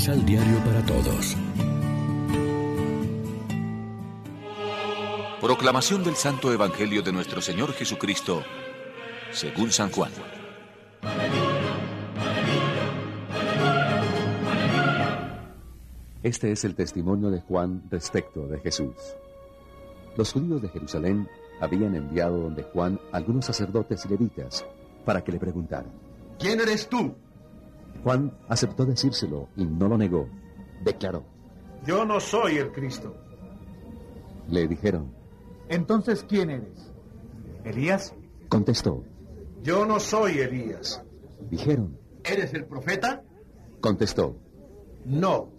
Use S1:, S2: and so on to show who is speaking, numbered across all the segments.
S1: Misal Diario para Todos.
S2: Proclamación del Santo Evangelio de nuestro Señor Jesucristo, según San Juan.
S3: Este es el testimonio de Juan respecto de Jesús. Los judíos de Jerusalén habían enviado donde Juan algunos sacerdotes y levitas para que le preguntaran.
S4: ¿Quién eres tú?
S3: Juan aceptó decírselo y no lo negó. Declaró.
S5: Yo no soy el Cristo.
S3: Le dijeron.
S5: Entonces, ¿quién eres? ¿Elías?
S3: Contestó.
S5: Yo no soy Elías.
S3: Dijeron.
S4: ¿Eres el profeta?
S3: Contestó.
S5: No.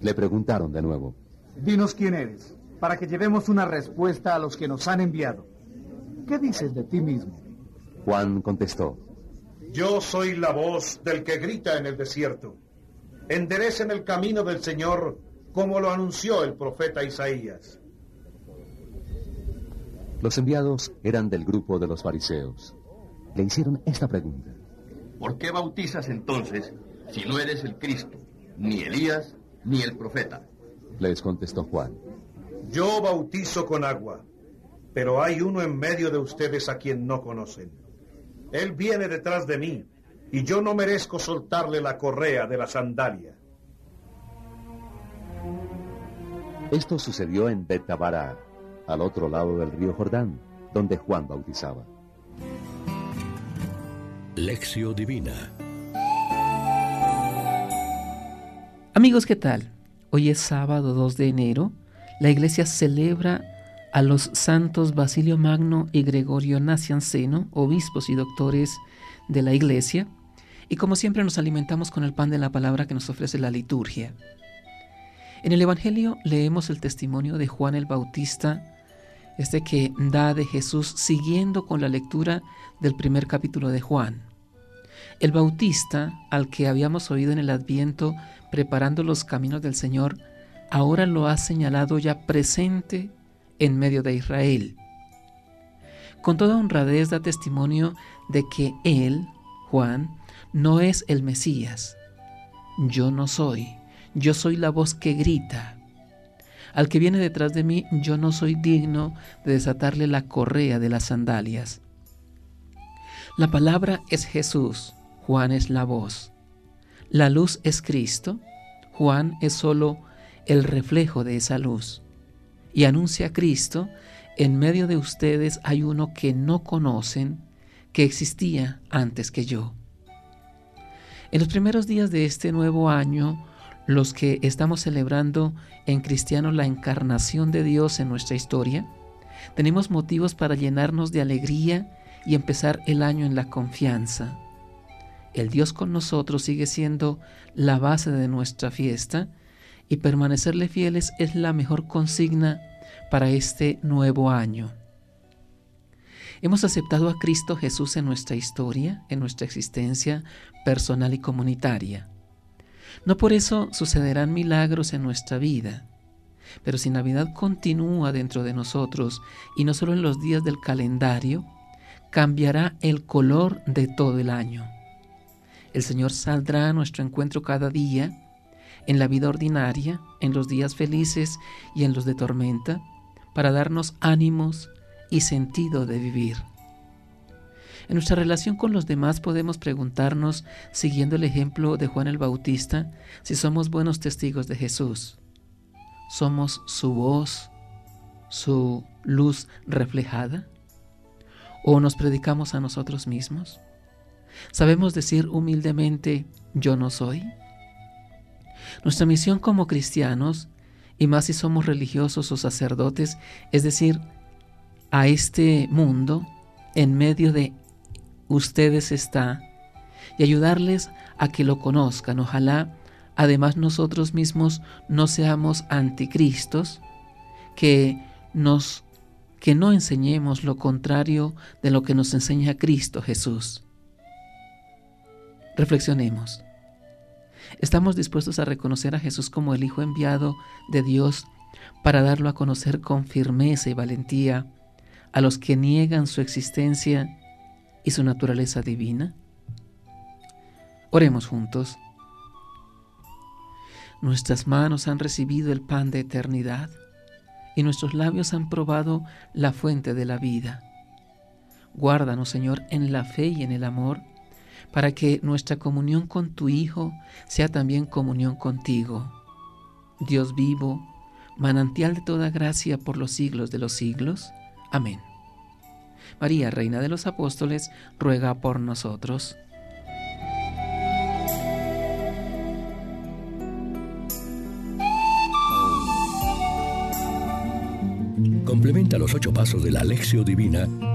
S3: Le preguntaron de nuevo.
S5: Dinos quién eres, para que llevemos una respuesta a los que nos han enviado. ¿Qué dices de ti mismo?
S3: Juan contestó.
S5: Yo soy la voz del que grita en el desierto. Enderecen el camino del Señor como lo anunció el profeta Isaías.
S3: Los enviados eran del grupo de los fariseos. Le hicieron esta pregunta.
S4: ¿Por qué bautizas entonces si no eres el Cristo, ni Elías, ni el profeta?
S3: Les contestó Juan.
S5: Yo bautizo con agua, pero hay uno en medio de ustedes a quien no conocen. Él viene detrás de mí, y yo no merezco soltarle la correa de la sandalia.
S3: Esto sucedió en Betabara, al otro lado del río Jordán, donde Juan bautizaba.
S1: Lección Divina
S6: Amigos, ¿qué tal? Hoy es sábado 2 de enero. La iglesia celebra a los santos Basilio Magno y Gregorio Nacianceno, obispos y doctores de la iglesia. Y como siempre nos alimentamos con el pan de la palabra que nos ofrece la liturgia. En el Evangelio leemos el testimonio de Juan el Bautista, este que da de Jesús siguiendo con la lectura del primer capítulo de Juan. El Bautista, al que habíamos oído en el Adviento preparando los caminos del Señor, ahora lo ha señalado ya presente en medio de Israel. Con toda honradez da testimonio de que Él, Juan, no es el Mesías. Yo no soy. Yo soy la voz que grita. Al que viene detrás de mí, yo no soy digno de desatarle la correa de las sandalias. La palabra es Jesús, Juan es la voz. La luz es Cristo, Juan es solo el reflejo de esa luz. Y anuncia a Cristo, en medio de ustedes hay uno que no conocen, que existía antes que yo. En los primeros días de este nuevo año, los que estamos celebrando en cristiano la encarnación de Dios en nuestra historia, tenemos motivos para llenarnos de alegría y empezar el año en la confianza. El Dios con nosotros sigue siendo la base de nuestra fiesta y permanecerle fieles es la mejor consigna para este nuevo año. Hemos aceptado a Cristo Jesús en nuestra historia, en nuestra existencia personal y comunitaria. No por eso sucederán milagros en nuestra vida, pero si Navidad continúa dentro de nosotros y no solo en los días del calendario, cambiará el color de todo el año. El Señor saldrá a nuestro encuentro cada día, en la vida ordinaria, en los días felices y en los de tormenta, para darnos ánimos y sentido de vivir. En nuestra relación con los demás podemos preguntarnos, siguiendo el ejemplo de Juan el Bautista, si somos buenos testigos de Jesús. ¿Somos su voz, su luz reflejada? ¿O nos predicamos a nosotros mismos? ¿Sabemos decir humildemente, yo no soy? Nuestra misión como cristianos, y más si somos religiosos o sacerdotes, es decir, a este mundo, en medio de ustedes está y ayudarles a que lo conozcan. Ojalá además nosotros mismos no seamos anticristos, que nos que no enseñemos lo contrario de lo que nos enseña Cristo Jesús. Reflexionemos. ¿Estamos dispuestos a reconocer a Jesús como el Hijo enviado de Dios para darlo a conocer con firmeza y valentía a los que niegan su existencia y su naturaleza divina? Oremos juntos. Nuestras manos han recibido el pan de eternidad y nuestros labios han probado la fuente de la vida. Guárdanos, Señor, en la fe y en el amor, para que nuestra comunión con tu Hijo sea también comunión contigo. Dios vivo, manantial de toda gracia por los siglos de los siglos. Amén. María, Reina de los Apóstoles, ruega por nosotros.
S1: Complementa los ocho pasos de la Alexio Divina